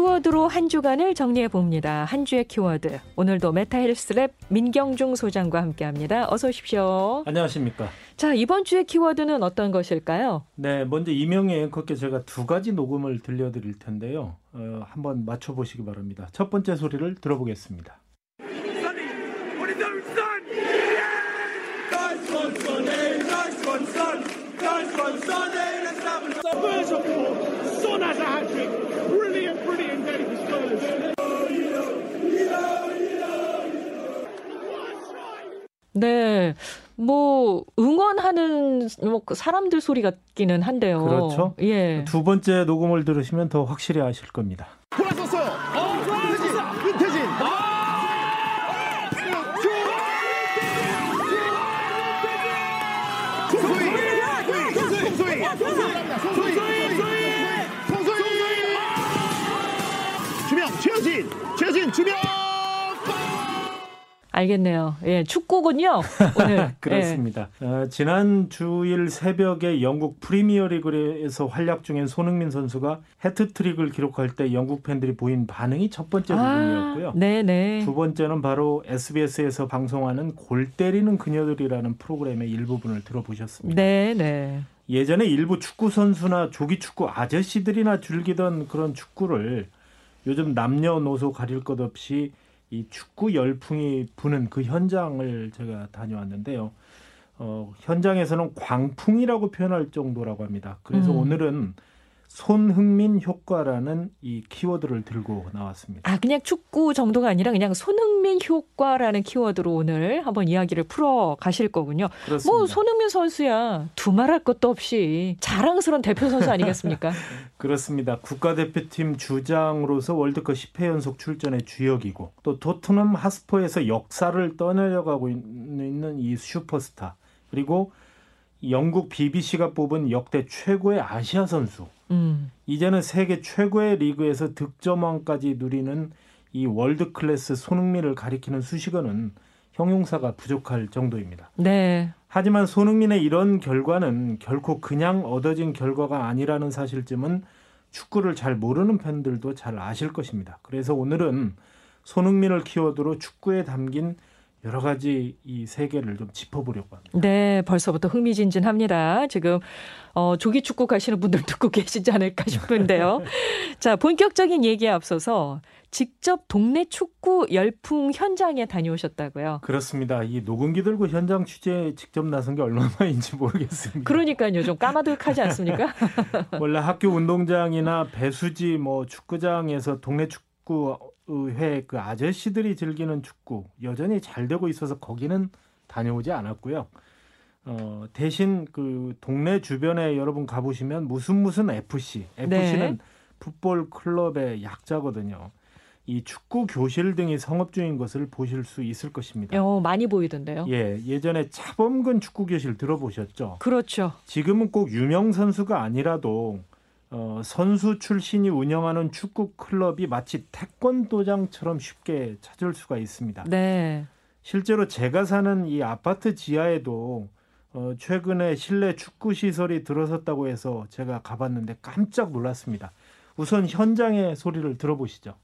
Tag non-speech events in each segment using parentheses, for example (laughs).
키워드로 한 주간을 정리해 봅니다. 한 주의 키워드. 오늘도 메타헬스랩 민경중 소장과 함께 합니다. 어서 오십시오. 안녕하십니까. 자 이번 주의 키워드는 어떤 것일까요? 네, 먼저 이명희 앵커께 제가 두 가지 녹음을 들려드릴 텐데요. 어, 한번 맞춰보시기 바랍니다. 첫 번째 소리를 들어보겠습니다. 네, 뭐 응원하는 뭐그 사람들 소리 같기는 한데요. 그렇죠. 예. 두 번째 녹음을 들으시면 더 확실히 아실 겁니다. 돌아섰어요. 알겠네요. 예, 축구군요. 오늘. (laughs) 그렇습니다. 어, 지난 주일 새벽에 영국 프리미어리그에서 활약 중인 손흥민 선수가 해트트릭을 기록할 때 영국 팬들이 보인 반응이 첫 번째 예. 부분이었고요. 아, 네네. 두 번째는 바로 SBS에서 방송하는 골 때리는 그녀들이라는 프로그램의 일부분을 들어보셨습니다. 네네. 예전에 일부 축구 선수나 조기 축구 아저씨들이나 즐기던 그런 축구를 요즘 남녀노소 가릴 것 없이 이 축구 열풍이 부는 그 현장을 제가 다녀왔는데요. 어, 현장에서는 광풍이라고 표현할 정도라고 합니다. 그래서 음. 오늘은 손흥민 효과라는 이 키워드를 들고 나왔습니다. 아, 그냥 축구 정도가 아니라 그냥 손흥민 효과라는 키워드로 오늘 한번 이야기를 풀어 가실 거군요. 그렇습니다. 뭐 손흥민 선수야 두말할 것도 없이 자랑스러운 대표 선수 아니겠습니까? (laughs) 그렇습니다. 국가대표팀 주장으로서 월드컵 10회 연속 출전의 주역이고 또 토트넘 핫스퍼에서 역사를 써내려가고 있는 이 슈퍼스타 그리고 영국 BBC가 뽑은 역대 최고의 아시아 선수 음. 이제는 세계 최고의 리그에서 득점왕까지 누리는 이 월드 클래스 손흥민을 가리키는 수식어는 형용사가 부족할 정도입니다. 네. 하지만 손흥민의 이런 결과는 결코 그냥 얻어진 결과가 아니라는 사실쯤은 축구를 잘 모르는 팬들도 잘 아실 것입니다. 그래서 오늘은 손흥민을 키워드로 축구에 담긴 여러 가지 이 세계를 좀 짚어보려고 합니다. 네, 벌써부터 흥미진진합니다. 지금 어, 조기 축구 가시는 분들 듣고 (laughs) 계시지 않을까 싶은데요. (laughs) 자, 본격적인 얘기에 앞서서 직접 동네 축구 열풍 현장에 다녀오셨다고요. 그렇습니다. 이 녹음기 들고 현장 취재에 직접 나선 게 얼마만인지 모르겠습니다. 그러니까요, 좀 까마득하지 않습니까? (laughs) 원래 학교 운동장이나 배수지 뭐 축구장에서 동네 축구 회 그 아저씨들이 즐기는 축구 여전히 잘 되고 있어서 거기는 다녀오지 않았고요. 어, 대신 그 동네 주변에 여러분 가보시면 무슨 무슨 FC, FC는 네. 풋볼 클럽의 약자거든요. 이 축구 교실 등이 성업 중인 것을 보실 수 있을 것입니다. 어, 많이 보이던데요. 예, 예전에 차범근 축구 교실 들어보셨죠? 그렇죠. 지금은 꼭 유명 선수가 아니라도 어, 선수 출신이 운영하는 축구 클럽이 마치 태권도장처럼 쉽게 찾을 수가 있습니다. 네. 실제로 제가 사는 이 아파트 지하에도 어, 최근에 실내 축구 시설이 들어섰다고 해서 제가 가봤는데 깜짝 놀랐습니다. 우선 현장의 소리를 들어보시죠.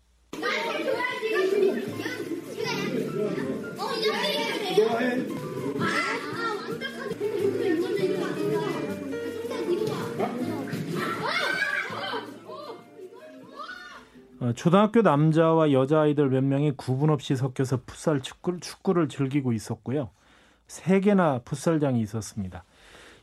초등학교 남자와 여자 아이들 몇 명이 구분 없이 섞여서 풋살 축구를, 축구를 즐기고 있었고요. 세 개나 풋살장이 있었습니다.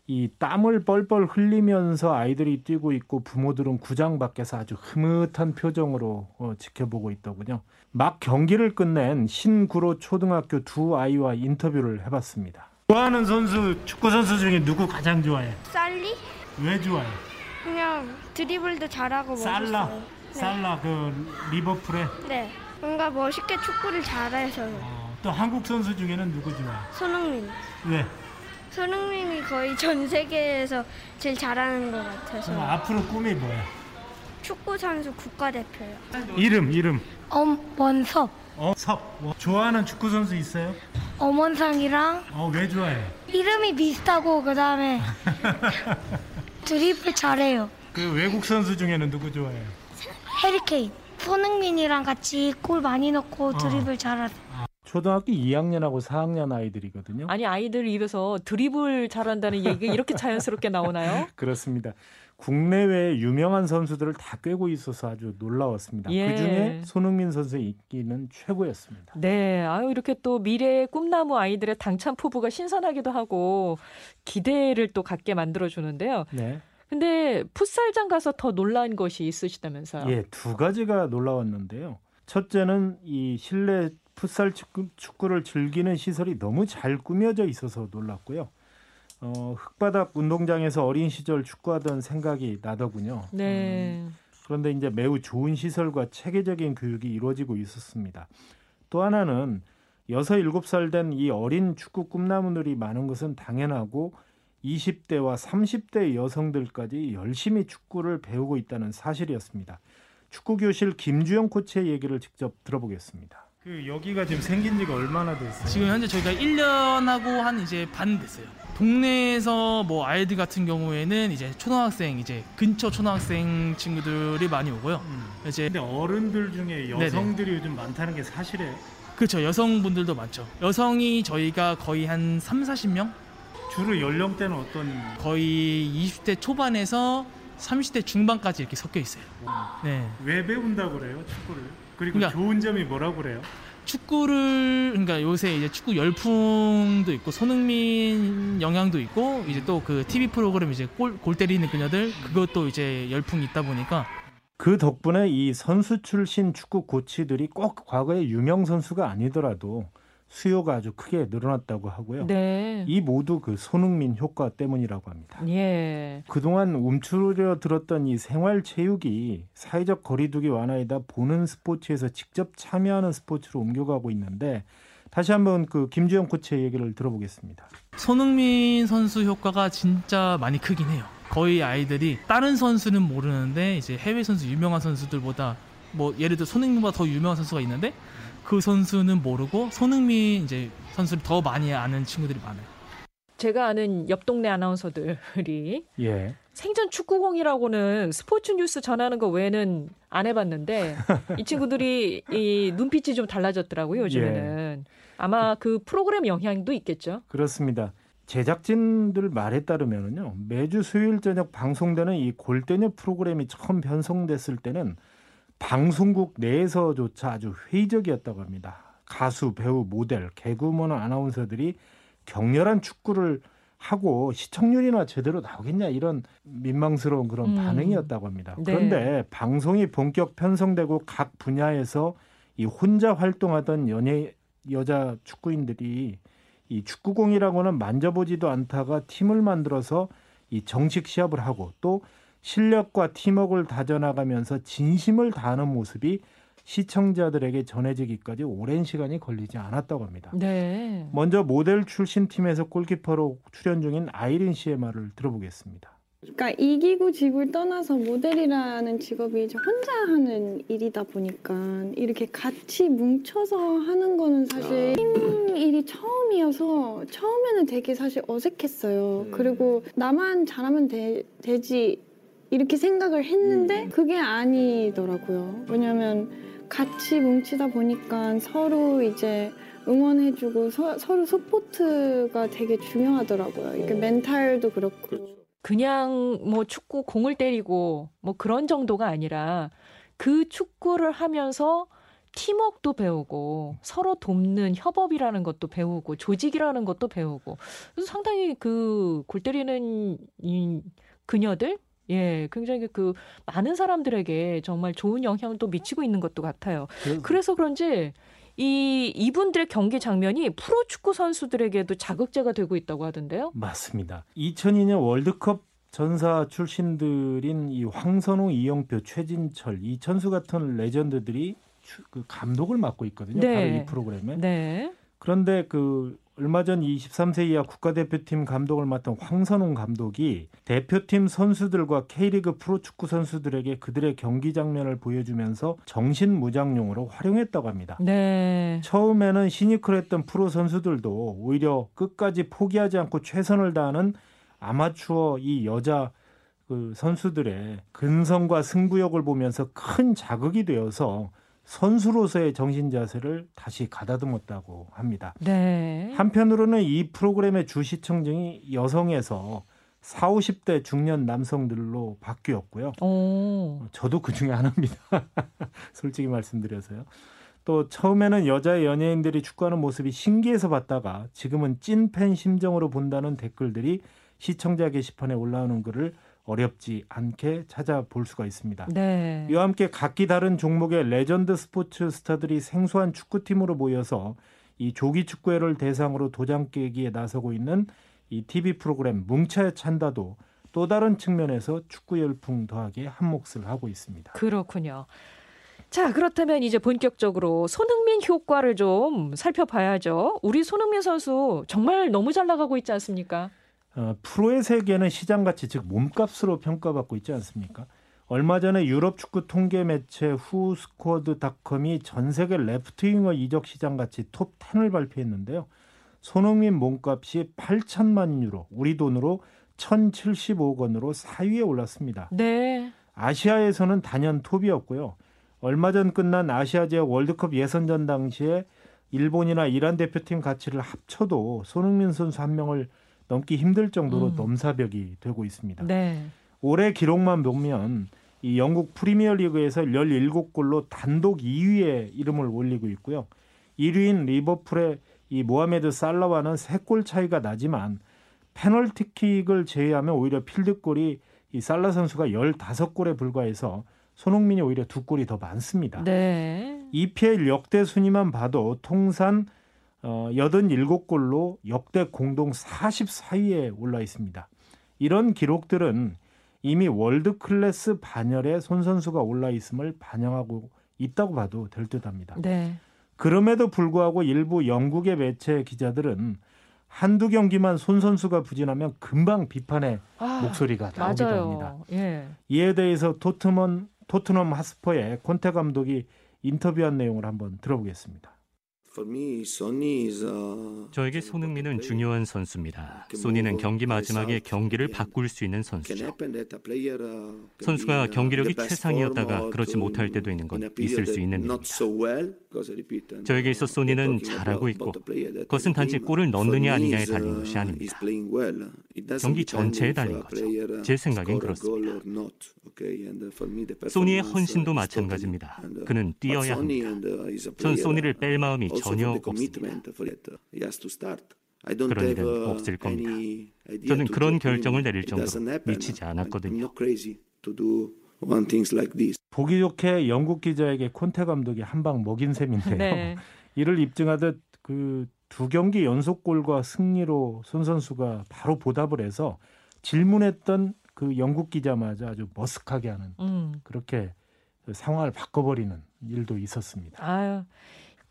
이 땀을 뻘뻘 흘리면서 아이들이 뛰고 있고 부모들은 구장 밖에서 아주 흐뭇한 표정으로 어, 지켜보고 있더군요. 막 경기를 끝낸 신구로 초등학교 두 아이와 인터뷰를 해봤습니다. 좋아하는 선수 축구 선수 중에 누구 가장 좋아해? 살리? 왜 좋아해? 그냥 드리블도 잘하고 살라, 멋있어요. 살라 그 리버풀에 네. 뭔가 멋있게 축구를 잘해서요. 어, 또 한국 선수 중에는 누구 좋아해? 손흥민. 왜? 손흥민이 거의 전 세계에서 제일 잘하는 것 같아서 앞으로 꿈이 뭐야? 축구 선수 국가대표요. 이름 이름. 엄원섭, 어 섭. 뭐, 좋아하는 축구 선수 있어요? 엄원상이랑 어 왜 좋아해? 이름이 비슷하고 그 다음에 (laughs) 드리블 잘해요. 그 외국 선수 중에는 누구 좋아해? 해리케인. 손흥민이랑 같이 골 많이 넣고 드리블 잘하는. 초등학교 2학년하고 4학년 아이들이거든요. 아니 아이들 입에서 드리블 잘한다는 얘기가 이렇게 자연스럽게 나오나요? (laughs) 그렇습니다. 국내외 유명한 선수들을 다 꿰고 있어서 아주 놀라웠습니다. 예. 그 중에 손흥민 선수의 인기는 최고였습니다. 네, 아유 이렇게 또 미래의 꿈나무 아이들의 당찬 포부가 신선하기도 하고 기대를 또 갖게 만들어 주는데요. 네. 근데 풋살장 가서 더 놀란 것이 있으시다면서요? 예, 두 가지가 놀라웠는데요. 첫째는 이 실내 풋살 축구, 축구 를 즐기는 시설이 너무 잘 꾸며져 있어서 놀랐고요. 어, 흙바닥 운동장에서 어린 시절 축구하던 생각이 나더군요. 네. 그런데 이제 매우 좋은 시설과 체계적인 교육이 이루어지고 있었습니다. 또 하나는 여섯 일곱 살 된 이 어린 축구 꿈나무들이 많은 것은 당연하고 20대와 30대 여성들까지 열심히 축구를 배우고 있다는 사실이었습니다. 축구 교실 김주영 코치의 얘기를 직접 들어보겠습니다. 그 여기가 지금 생긴 지가 얼마나 됐어요? 지금 현재 저희가 1년하고 한 이제 반 됐어요. 동네에서 뭐 아이들 같은 경우에는 이제 초등학생 이제 근처 초등학생 친구들이 많이 오고요. 이제 근데 어른들 중에 여성들이 요즘 많다는 게 사실이에요. 그렇죠. 여성분들도 많죠. 여성이 저희가 거의 한 3, 40명? 주로 연령대는 어떤 거의 20대 초반에서 30대 중반까지 이렇게 섞여 있어요. 네. 왜 배운다고 그래요 축구를? 그리고 그러니까- 좋은 점이 뭐라고 그래요? 축구를 그러니까 요새 이제 축구 열풍도 있고 손흥민 영향도 있고 이제 또 그 TV 프로그램 이제 골, 골 때리는 그녀들 그것도 이제 열풍이 있다 보니까 그 덕분에 이 선수 출신 축구 코치들이 꼭 과거의 유명 선수가 아니더라도 수요가 아주 크게 늘어났다고 하고요. 네. 이 모두 그 손흥민 효과 때문이라고 합니다. 예. 그동안 움츠려 들었던 이 생활 체육이 사회적 거리두기 완화에다 보는 스포츠에서 직접 참여하는 스포츠로 옮겨가고 있는데 다시 한번 그 김주영 코치의 얘기를 들어보겠습니다. 손흥민 선수 효과가 진짜 많이 크긴 해요. 거의 아이들이 다른 선수는 모르는데 이제 해외 선수 유명한 선수들보다 뭐 예를 들어 손흥민보다 더 유명한 선수가 있는데 그 선수는 모르고 손흥민 이제 선수를 더 많이 아는 친구들이 많아요. 제가 아는 옆 동네 아나운서들이 예. 생전 축구공이라고는 스포츠 뉴스 전하는 거 외에는 안 해봤는데 (laughs) 이 친구들이 이 눈빛이 좀 달라졌더라고요 요즘에는 아마 그 프로그램 영향도 있겠죠. 그렇습니다. 제작진들 말에 따르면은요 매주 수요일 저녁 방송되는 이 골대녀 프로그램이 처음 편성됐을 때는 방송국 내에서조차 아주 회의적이었다고 합니다. 가수, 배우, 모델, 개그우먼 아나운서들이 격렬한 축구를 하고 시청률이나 제대로 나오겠냐 이런 민망스러운 그런 음. 반응이었다고 합니다. 네. 그런데 방송이 본격 편성되고 각 분야에서 이 혼자 활동하던 연예 여자 축구인들이 이 축구공이라고는 만져보지도 않다가 팀을 만들어서 이 정식 시합을 하고 또 실력과 팀워크를 다져나가면서 진심을 다하는 모습이 시청자들에게 전해지기까지 오랜 시간이 걸리지 않았다고 합니다. 네. 먼저 모델 출신 팀에서 골키퍼로 출연 중인 아이린 씨의 말을 들어보겠습니다. 그러니까 이기고 지고를 떠나서 모델이라는 직업이 이제 혼자 하는 일이다 보니까 이렇게 같이 뭉쳐서 하는 거는 사실 팀 일이 처음이어서 처음에는 되게 사실 어색했어요. 그리고 나만 잘하면 되, 되지 이렇게 생각을 했는데 그게 아니더라고요. 왜냐면 같이 뭉치다 보니까 서로 이제 응원해주고 서, 서로 서포트가 되게 중요하더라고요. 이게 멘탈도 그렇고. 그냥 뭐 축구 공을 때리고 뭐 그런 정도가 아니라 그 축구를 하면서 팀워크도 배우고 서로 돕는 협업이라는 것도 배우고 조직이라는 것도 배우고 그래서 상당히 그 골 때리는 이 그녀들 예 굉장히 그 많은 사람들에게 정말 좋은 영향을 또 미치고 있는 것도 같아요. 그래서 그런지 이 이분들의 경기 장면이 프로 축구 선수들에게도 자극제가 되고 있다고 하던데요. 맞습니다. 2002년 월드컵 전사 출신들인 이 황선우, 이영표, 최진철, 이천수 같은 레전드들이 추- 그 감독을 맡고 있거든요. 네. 바로 이 프로그램에. 네. 그런데 그 얼마 전 23세 이하 국가대표팀 감독을 맡은 황선홍 감독이 대표팀 선수들과 K리그 프로축구 선수들에게 그들의 경기 장면을 보여주면서 정신 무장용으로 활용했다고 합니다. 네. 처음에는 시니컬했던 프로 선수들도 오히려 끝까지 포기하지 않고 최선을 다하는 아마추어 이 여자 그 선수들의 근성과 승부욕을 보면서 큰 자극이 되어서 선수로서의 정신 자세를 다시 가다듬었다고 합니다. 네. 한편으로는 이 프로그램의 주 시청층이 여성에서 4, 50대 중년 남성들로 바뀌었고요. 오. 저도 그 중에 하나입니다. (laughs) 솔직히 말씀드려서요. 또 처음에는 여자 연예인들이 축구하는 모습이 신기해서 봤다가 지금은 찐팬 심정으로 본다는 댓글들이 시청자 게시판에 올라오는 글을 어렵지 않게 찾아볼 수가 있습니다. 네. 이와 함께 각기 다른 종목의 레전드 스포츠 스타들이 생소한 축구팀으로 모여서 이 조기 축구회를 대상으로 도장 깨기에 나서고 있는 이 TV 프로그램 뭉쳐야 찬다도 또 다른 측면에서 축구 열풍 더하기에 한 몫을 하고 있습니다. 그렇군요. 자, 그렇다면 이제 본격적으로 손흥민 효과를 좀 살펴봐야죠. 우리 손흥민 선수 정말 너무 잘 나가고 있지 않습니까? 어, 프로의 세계는 시장 가치 즉 몸값으로 평가받고 있지 않습니까? 얼마 전에 유럽 축구 통계 매체 후스쿼드닷컴이 전 세계 레프트윙어 이적 시장 가치 톱 10을 발표했는데요. 손흥민 몸값이 8천만 유로, 우리 돈으로 1,075억 원으로 4위에 올랐습니다. 네. 아시아에서는 단연 톱이었고요. 얼마 전 끝난 아시아 지역 월드컵 예선전 당시에 일본이나 이란 대표팀 가치를 합쳐도 손흥민 선수 한 명을 넘기 힘들 정도로 음. 넘사벽이 되고 있습니다. 네. 올해 기록만 보면 이 영국 프리미어리그에서 17골로 단독 2위에 이름을 올리고 있고요. 1위인 리버풀의 이 모하메드 살라와는 3골 차이가 나지만 페널티킥을 제외하면 오히려 필드골이 이 살라 선수가 15골에 불과해서 손흥민이 오히려 두 골이 더 많습니다. 네. EPL 역대 순위만 봐도 통산 어, 87골로 역대 공동 44위에 올라 있습니다. 이런 기록들은 이미 월드 클래스 반열에 손 선수가 올라 있음을 반영하고 있다고 봐도 될 듯합니다. 네. 그럼에도 불구하고 일부 영국의 매체 기자들은 한두 경기만 손 선수가 부진하면 금방 비판의 아, 목소리가 나오기도 맞아요. 합니다. 예. 이에 대해서 토트넘 토트넘 핫스퍼의 콘테 감독이 인터뷰한 내용을 한번 들어보겠습니다. 저에게 손흥민은 중요한 선수입니다. 소니는 경기 마지막에 경기를 바꿀 수 있는 선수죠. 선수가 경기력이 최상이었다가 그렇지 못할 때도 있는 건 있을 수 있는 일입니다. 저에게 있어 소니는 잘하고 있고 그것은 단지 골을 넣느냐 아니냐에 달린 것이 아닙니다. 경기 전체에 달린 거죠. 제 생각엔 그렇습니다. 소니의 헌신도 마찬가지입니다. 그는 뛰어야 합니다. 전 소니를 뺄 마음이 전혀 없습니다. 그런 일은 없을 겁니다. 저는 그런 결정을 내릴 정도로 미치지 않았거든요. 보기 좋게 영국 기자에게 콘테 감독이 한 방 먹인 셈인데요. 네. (laughs) 이를 입증하듯 그 두 경기 연속골과 승리로 손 선수가 바로 보답을 해서 질문했던 그 영국 기자마저 아주 머쓱하게 하는 음. 그렇게 그 상황을 바꿔버리는 일도 있었습니다. 아유.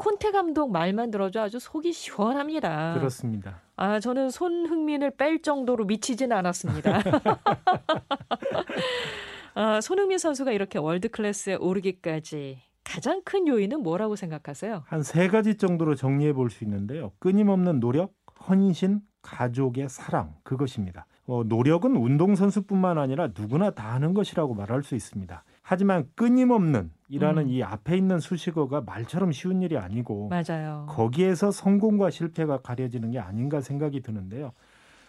콘테 감독 말만 들어도 아주 속이 시원합니다. 그렇습니다. 아, 저는 손흥민을 뺄 정도로 미치진 않았습니다. (laughs) 아, 손흥민 선수가 이렇게 월드 클래스에 오르기까지 가장 큰 요인은 뭐라고 생각하세요? 한 세 가지 정도로 정리해 볼 수 있는데요. 끊임없는 노력, 헌신, 가족의 사랑 그것입니다. 어, 노력은 운동선수뿐만 아니라 누구나 다 하는 것이라고 말할 수 있습니다. 하지만 끊임없는 이라는 음. 이 앞에 있는 수식어가 말처럼 쉬운 일이 아니고 맞아요. 거기에서 성공과 실패가 가려지는 게 아닌가 생각이 드는데요.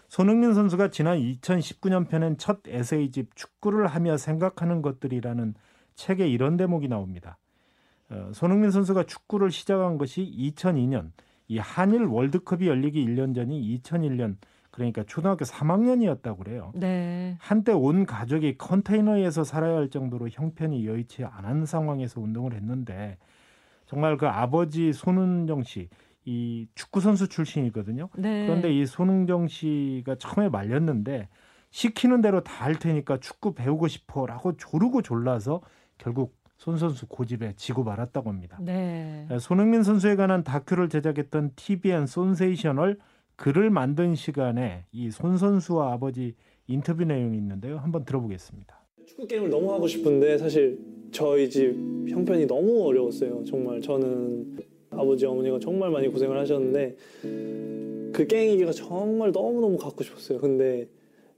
손흥민 선수가 지난 2019년 편엔 첫 에세이집 축구를 하며 생각하는 것들이라는 책에 이런 대목이 나옵니다. 어, 손흥민 선수가 축구를 시작한 것이 2002년 이 한일 월드컵이 열리기 1년 전이 2001년 그러니까 초등학교 3학년이었다고 그래요. 네. 한때 온 가족이 컨테이너에서 살아야 할 정도로 형편이 여의치 않은 상황에서 운동을 했는데 정말 그 아버지 손은정 씨 이 축구 선수 출신이거든요. 네. 그런데 이 손흥정 씨가 처음에 말렸는데 시키는 대로 다 할 테니까 축구 배우고 싶어라고 조르고 졸라서 결국 손 선수 고집에 지고 말았다고 합니다. 네. 손흥민 선수에 관한 다큐를 제작했던 TVN 손세이셔널 글을 만든 시간에 이 손 선수와 아버지 인터뷰 내용이 있는데요. 한번 들어보겠습니다. 축구 게임을 너무 하고 싶은데 사실 저희 집 형편이 너무 어려웠어요. 정말 저는 아버지 어머니가 정말 많이 고생을 하셨는데 그 게임기가 정말 너무너무 갖고 싶었어요. 근데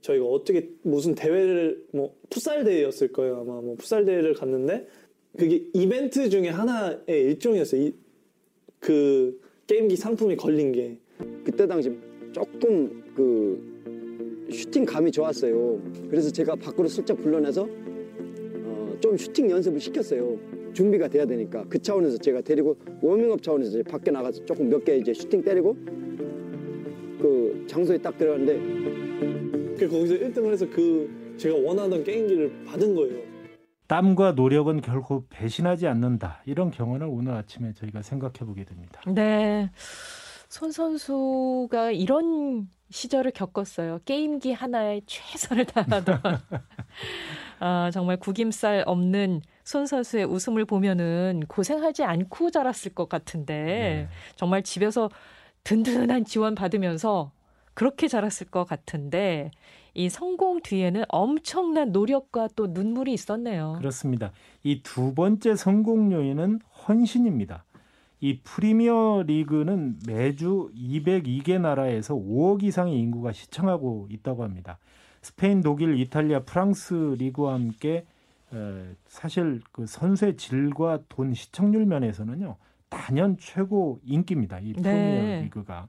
저희가 어떻게 무슨 대회를 뭐 풋살 대회였을 거예요 아마 뭐 풋살 대회를 갔는데 그게 이벤트 중에 하나의 일종이었어요. 이, 그 게임기 상품이 걸린 게 그때 당시 조금 그 슈팅 감이 좋았어요. 그래서 제가 밖으로 슬쩍 불러내서 어, 좀 슈팅 연습을 시켰어요. 준비가 돼야 되니까 그 차원에서 제가 데리고 워밍업 차원에서 밖에 나가서 조금 몇 개 이제 슈팅 때리고 그 장소에 딱 들어갔는데 그 거기서 1등을 해서 그 제가 원하던 게임기를 받은 거예요. 땀과 노력은 결코 배신하지 않는다. 이런 경험을 오늘 아침에 저희가 생각해 보게 됩니다. 네. 손 선수가 이런 시절을 겪었어요. 게임기 하나에 최선을 다하던 (laughs) 아, 정말 구김살 없는 손 선수의 웃음을 보면은 고생하지 않고 자랐을 것 같은데 네. 정말 집에서 든든한 지원 받으면서 그렇게 자랐을 것 같은데 이 성공 뒤에는 엄청난 노력과 또 눈물이 있었네요. 그렇습니다. 이 두 번째 성공 요인은 헌신입니다. 이 프리미어 리그는 매주 202개 나라에서 5억 이상의 인구가 시청하고 있다고 합니다. 스페인, 독일, 이탈리아, 프랑스 리그와 함께 에, 사실 그 선수의 질과 돈 시청률 면에서는요 단연 최고 인기입니다. 이 프리미어 네. 리그가.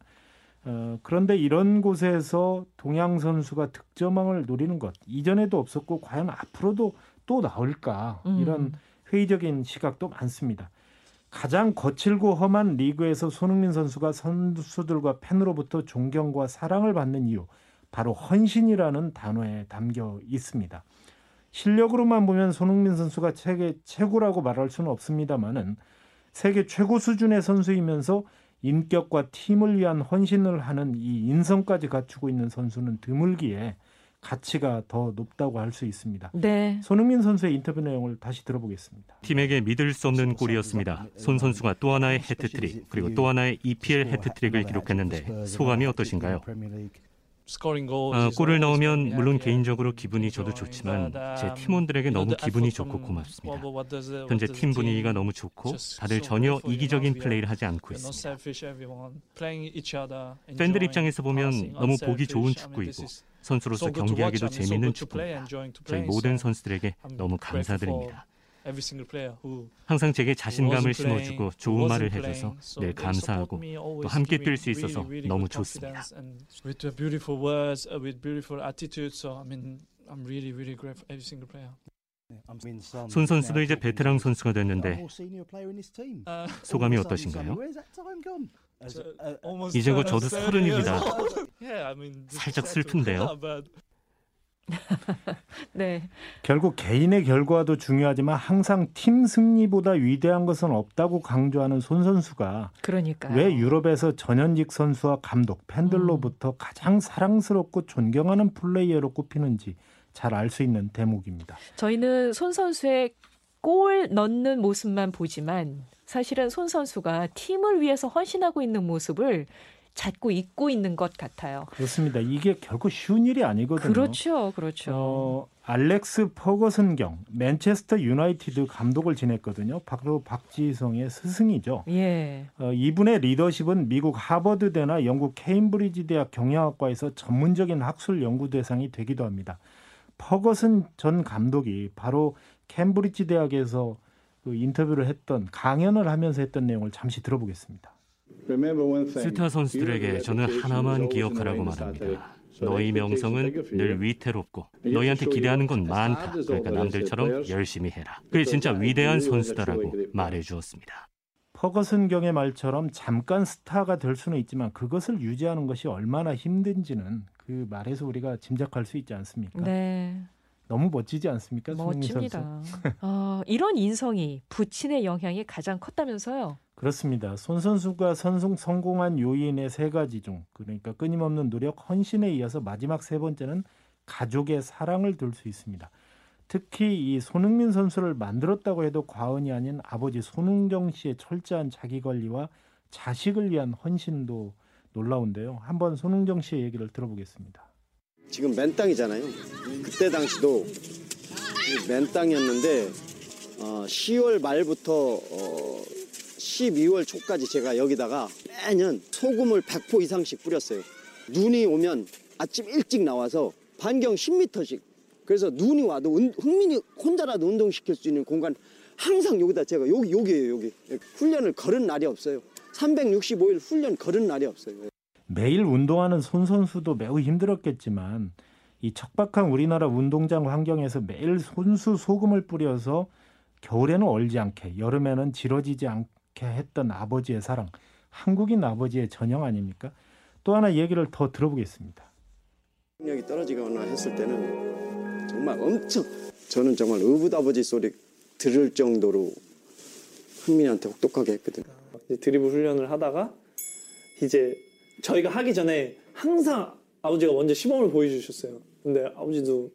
어, 그런데 이런 곳에서 동양 선수가 득점왕을 노리는 것 이전에도 없었고 과연 앞으로도 또 나올까 음. 이런 회의적인 시각도 많습니다. 가장 거칠고 험한 리그에서 손흥민 선수가 선수들과 팬으로부터 존경과 사랑을 받는 이유 바로 헌신이라는 단어에 담겨 있습니다. 실력으로만 보면 손흥민 선수가 세계 최고라고 말할 수는 없습니다만은 세계 최고 수준의 선수이면서 인격과 팀을 위한 헌신을 하는 이 인성까지 갖추고 있는 선수는 드물기에 가치가 더 높다고 할 수 있습니다. 네. 손흥민 선수의 인터뷰 내용을 다시 들어보겠습니다. 팀에게 믿을 수 없는 골이었습니다. 손 선수가 또 하나의 해트트릭 그리고 또 하나의 EPL 해트트릭을 기록했는데 소감이 어떠신가요? 아, 골을 넣으면 물론 개인적으로 기분이 저도 좋지만 제 팀원들에게 너무 기분이 좋고 고맙습니다. 현재 팀 분위기가 너무 좋고 다들 전혀 이기적인 플레이를 하지 않고 있습니다. 팬들 입장에서 보면 너무 보기 좋은 축구이고 선수로서 경기하기도 재밌는 축구입니다. 저희 모든 선수들에게 너무 감사드립니다. 항상 제게 자신감을 심어주고 좋은 말을 해줘서 늘 감사하고 또 함께 뛸 수 있어서 너무 좋습니다. Uh, with beautiful attitude, so I mean, I'm really, really grateful for every single player. 손 선수도 이제 베테랑 선수가 됐는데 Uh, 소감이 어떠신가요? Almost 이제 곧 저도 서른입니다. old. (laughs) Yeah, I mean, this 살짝 슬픈데요. (laughs) 네. 결국 개인의 결과도 중요하지만 항상 팀 승리보다 위대한 것은 없다고 강조하는 손 선수가 그러니까요. 왜 유럽에서 전현직 선수와 감독, 팬들로부터 음. 가장 사랑스럽고 존경하는 플레이어로 꼽히는지 잘 알 수 있는 대목입니다. 저희는 손 선수의 골 넣는 모습만 보지만 사실은 손 선수가 팀을 위해서 헌신하고 있는 모습을 자꾸 잊고 있는 것 같아요. 그렇습니다. 이게 결코 쉬운 일이 아니거든요. 그렇죠, 그렇죠. 어, 알렉스 퍼거슨 경 맨체스터 유나이티드 감독을 지냈거든요. 바로 박지성의 스승이죠. 예. 어, 이분의 리더십은 미국 하버드대나 영국 케임브리지 대학 경영학과에서 전문적인 학술 연구 대상이 되기도 합니다. 퍼거슨 전 감독이 바로 캠브리지 대학에서 그 인터뷰를 했던 강연을 하면서 했던 내용을 잠시 들어보겠습니다. 스타 선수들에게 저는 하나만 기억하라고 말합니다. 너희 명성은 늘 위태롭고 너희한테 기대하는 건 많다. 그러니까 남들처럼 열심히 해라. 그게 진짜 위대한 선수다라고 말해 주었습니다. 퍼거슨 경의 말처럼 잠깐 스타가 될 수는 있지만 그것을 유지하는 것이 얼마나 힘든지는 그 말에서 우리가 짐작할 수 있지 않습니까? 네. 너무 멋지지 않습니까? 멋집니다. 어, 이런 인성이 부친의 영향이 가장 컸다면서요. 그렇습니다. 손 선수가 선승 성공한 요인의 세 가지 중 그러니까 끊임없는 노력, 헌신에 이어서 마지막 세 번째는 가족의 사랑을 들 수 있습니다. 특히 이 손흥민 선수를 만들었다고 해도 과언이 아닌 아버지 손흥정 씨의 철저한 자기 관리와 자식을 위한 헌신도 놀라운데요. 한번 손흥정 씨의 얘기를 들어보겠습니다. 지금 맨 땅이잖아요. 그때 당시도 맨 땅이었는데 어, 10월 말부터 어, 12월 초까지 제가 여기다가 매년 소금을 100포 이상씩 뿌렸어요. 눈이 오면 아침 일찍 나와서 반경 10m씩. 그래서 눈이 와도 운- 흥민이 혼자라도 운동시킬 수 있는 공간 항상 여기다 제가 여기 여기에요 여기 훈련을 걸은 날이 없어요. 365일 훈련 걸은 날이 없어요. 매일 운동하는 손 선수도 매우 힘들었겠지만 이 척박한 우리나라 운동장 환경에서 매일 손수 소금을 뿌려서 겨울에는 얼지 않게 여름에는 지러지지 않게 했던 아버지의 사랑 한국인 아버지의 전형 아닙니까? 또 하나 얘기를 더 들어보겠습니다. 능력이 떨어지거나 했을 때는 정말 엄청 저는 정말 의붓아버지 소리 들을 정도로 흥민이한테 혹독하게 했거든요. 드리블 훈련을 하다가 이제 저희가 하기 전에 항상 아버지가 먼저 시범을 보여주셨어요. 근데 아버지도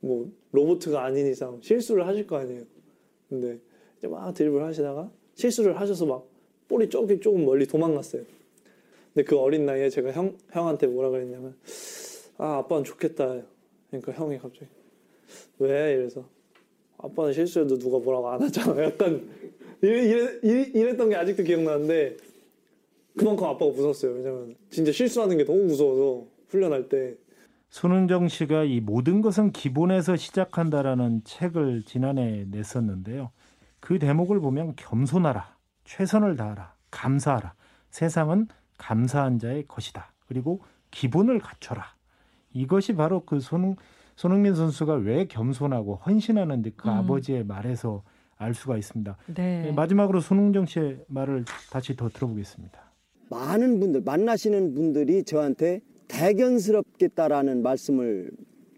뭐 로보트가 아닌 이상 실수를 하실 거 아니에요. 근데 이제 막 드리블 하시다가 실수를 하셔서 막 볼이 조금 조금 멀리 도망갔어요. 근데 그 어린 나이에 제가 형 형한테 뭐라 그랬냐면 아 아빠는 좋겠다. 그러니까 형이 갑자기 왜 이래서 아빠는 실수해도 누가 뭐라고 안 하잖아. (laughs) 약간 이래, 이래, 이랬던 게 아직도 기억나는데 그만큼 아빠가 무서웠어요. 왜냐면 진짜 실수하는 게 너무 무서워서 훈련할 때 손흥정 씨가 이 모든 것은 기본에서 시작한다라는 책을 지난해 냈었는데요. 그 대목을 보면 겸손하라, 최선을 다하라, 감사하라, 세상은 감사한 자의 것이다. 그리고 기본을 갖춰라. 이것이 바로 그 손흥, 손흥민 선수가 왜 겸손하고 헌신하는데 그 음. 아버지의 말에서 알 수가 있습니다. 네. 마지막으로 손흥정 씨의 말을 다시 더 들어보겠습니다. 많은 분들 만나시는 분들이 저한테 대견스럽겠다라는 말씀을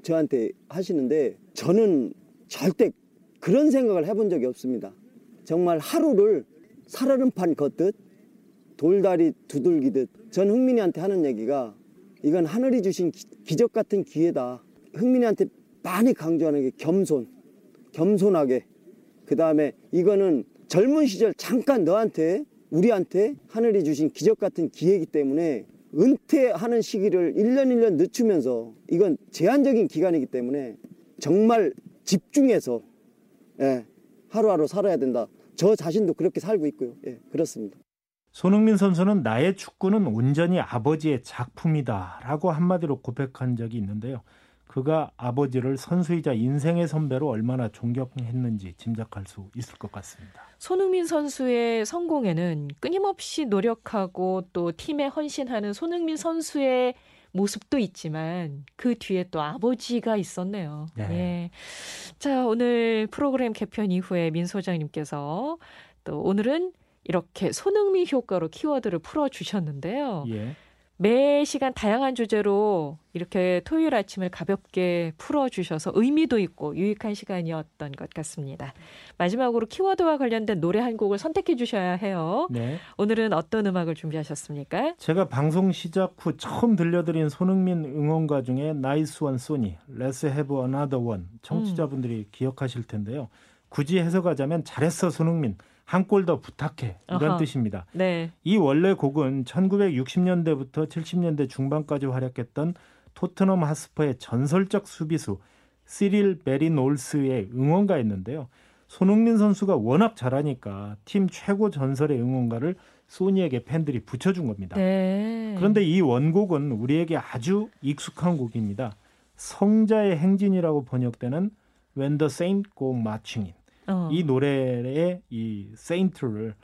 저한테 하시는데 저는 절대 그런 생각을 해본 적이 없습니다. 정말 하루를 살얼음판 걷듯 돌다리 두들기듯 전 흥민이한테 하는 얘기가 이건 하늘이 주신 기- 기적 같은 기회다. 흥민이한테 많이 강조하는 게 겸손, 겸손하게. 그 다음에 이거는 젊은 시절 잠깐 너한테 우리한테 하늘이 주신 기적 같은 기회이기 때문에 은퇴하는 시기를 1년 1년 늦추면서 이건 제한적인 기간이기 때문에 정말 집중해서 예, 하루하루 살아야 된다. 저 자신도 그렇게 살고 있고요. 예, 그렇습니다. 손흥민 선수는 나의 축구는 온전히 아버지의 작품이다라고 한마디로 고백한 적이 있는데요. 그가 아버지를 선수이자 인생의 선배로 얼마나 존경했는지 짐작할 수 있을 것 같습니다. 손흥민 선수의 성공에는 끊임없이 노력하고 또 팀에 헌신하는 손흥민 선수의 모습도 있지만 그 뒤에 또 아버지가 있었네요. 네. 예. 자, 오늘 프로그램 개편 이후에 민 소장님께서 또 오늘은 이렇게 손흥민 효과로 키워드를 풀어 주셨는데요. 예. 매 시간 다양한 주제로 이렇게 토요일 아침을 가볍게 풀어 주셔서 의미도 있고 유익한 시간이었던 것 같습니다. 마지막으로 키워드와 관련된 노래 한 곡을 선택해 주셔야 해요. 네. 오늘은 어떤 음악을 준비하셨습니까? 제가 방송 시작 후 처음 들려드린 손흥민 응원가 중에 Nice one Sonny, Let's have another one 청취자분들이 기억하실 텐데요. 굳이 해석하자면 잘했어 손흥민 한 골 더 부탁해 이런 아하. 뜻입니다. 네. 이 원래 곡은 1960년대부터 70년대 중반까지 활약했던 토트넘 하스퍼의 전설적 수비수 시릴 베리놀스의 응원가였는데요. 손흥민 선수가 워낙 잘하니까 팀 최고 전설의 응원가를 소니에게 팬들이 붙여준 겁니다. 네. 그런데 이 원곡은 우리에게 아주 익숙한 곡입니다. 성자의 행진이라고 번역되는 When the Saint Go Marching In. 어. 이 노래의 이 Saint를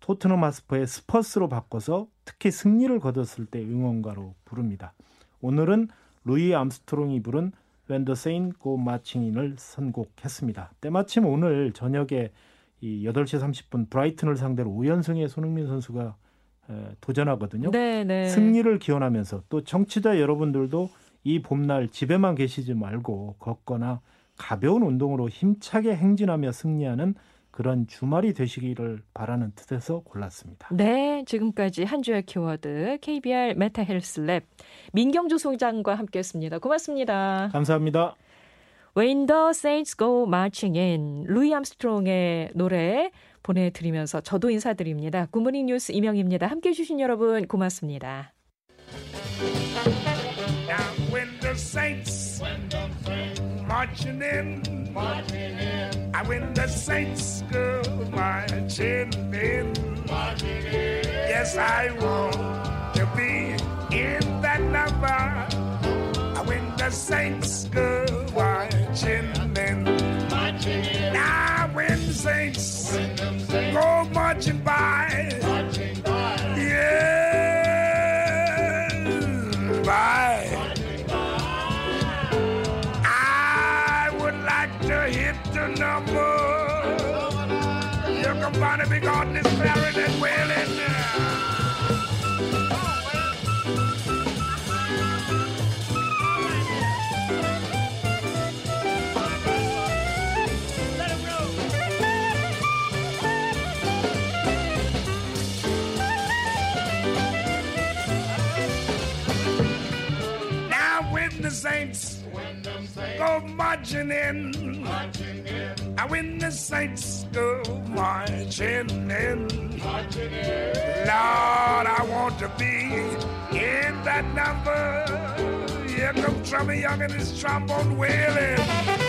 토트넘 홋스퍼의 스퍼스로 바꿔서 특히 승리를 거뒀을 때 응원가로 부릅니다. 오늘은 루이 암스트롱이 부른 When the Saint Go Marching In을 선곡했습니다. 때마침 오늘 저녁에 이 8시 30분 브라이튼을 상대로 5연승의 손흥민 선수가 에, 도전하거든요. 네, 네. 승리를 기원하면서 또 청취자 여러분들도 이 봄날 집에만 계시지 말고 걷거나 가벼운 운동으로 힘차게 행진하며 승리하는 그런 주말이 되시기를 바라는 뜻에서 골랐습니다. 네, 지금까지 한 주의 키워드 KBR 메타 헬스 랩 민경주 소장과 함께했습니다. 고맙습니다. 감사합니다. When the Saints Go Marching In 루이 암스트롱의 노래 보내드리면서 저도 인사드립니다. 굿모닝 뉴스 이명입니다. 함께해 주신 여러분 고맙습니다. Marching in, Marching in. I when the saints go marching in, Marching in. yes I want to be in that number. I when the saints go marching in. Now when the saints go marching by, go marching in, now when the saints go marching in, Lord, I want to be in that number. Here comes Trummy Young and his trombone wailing.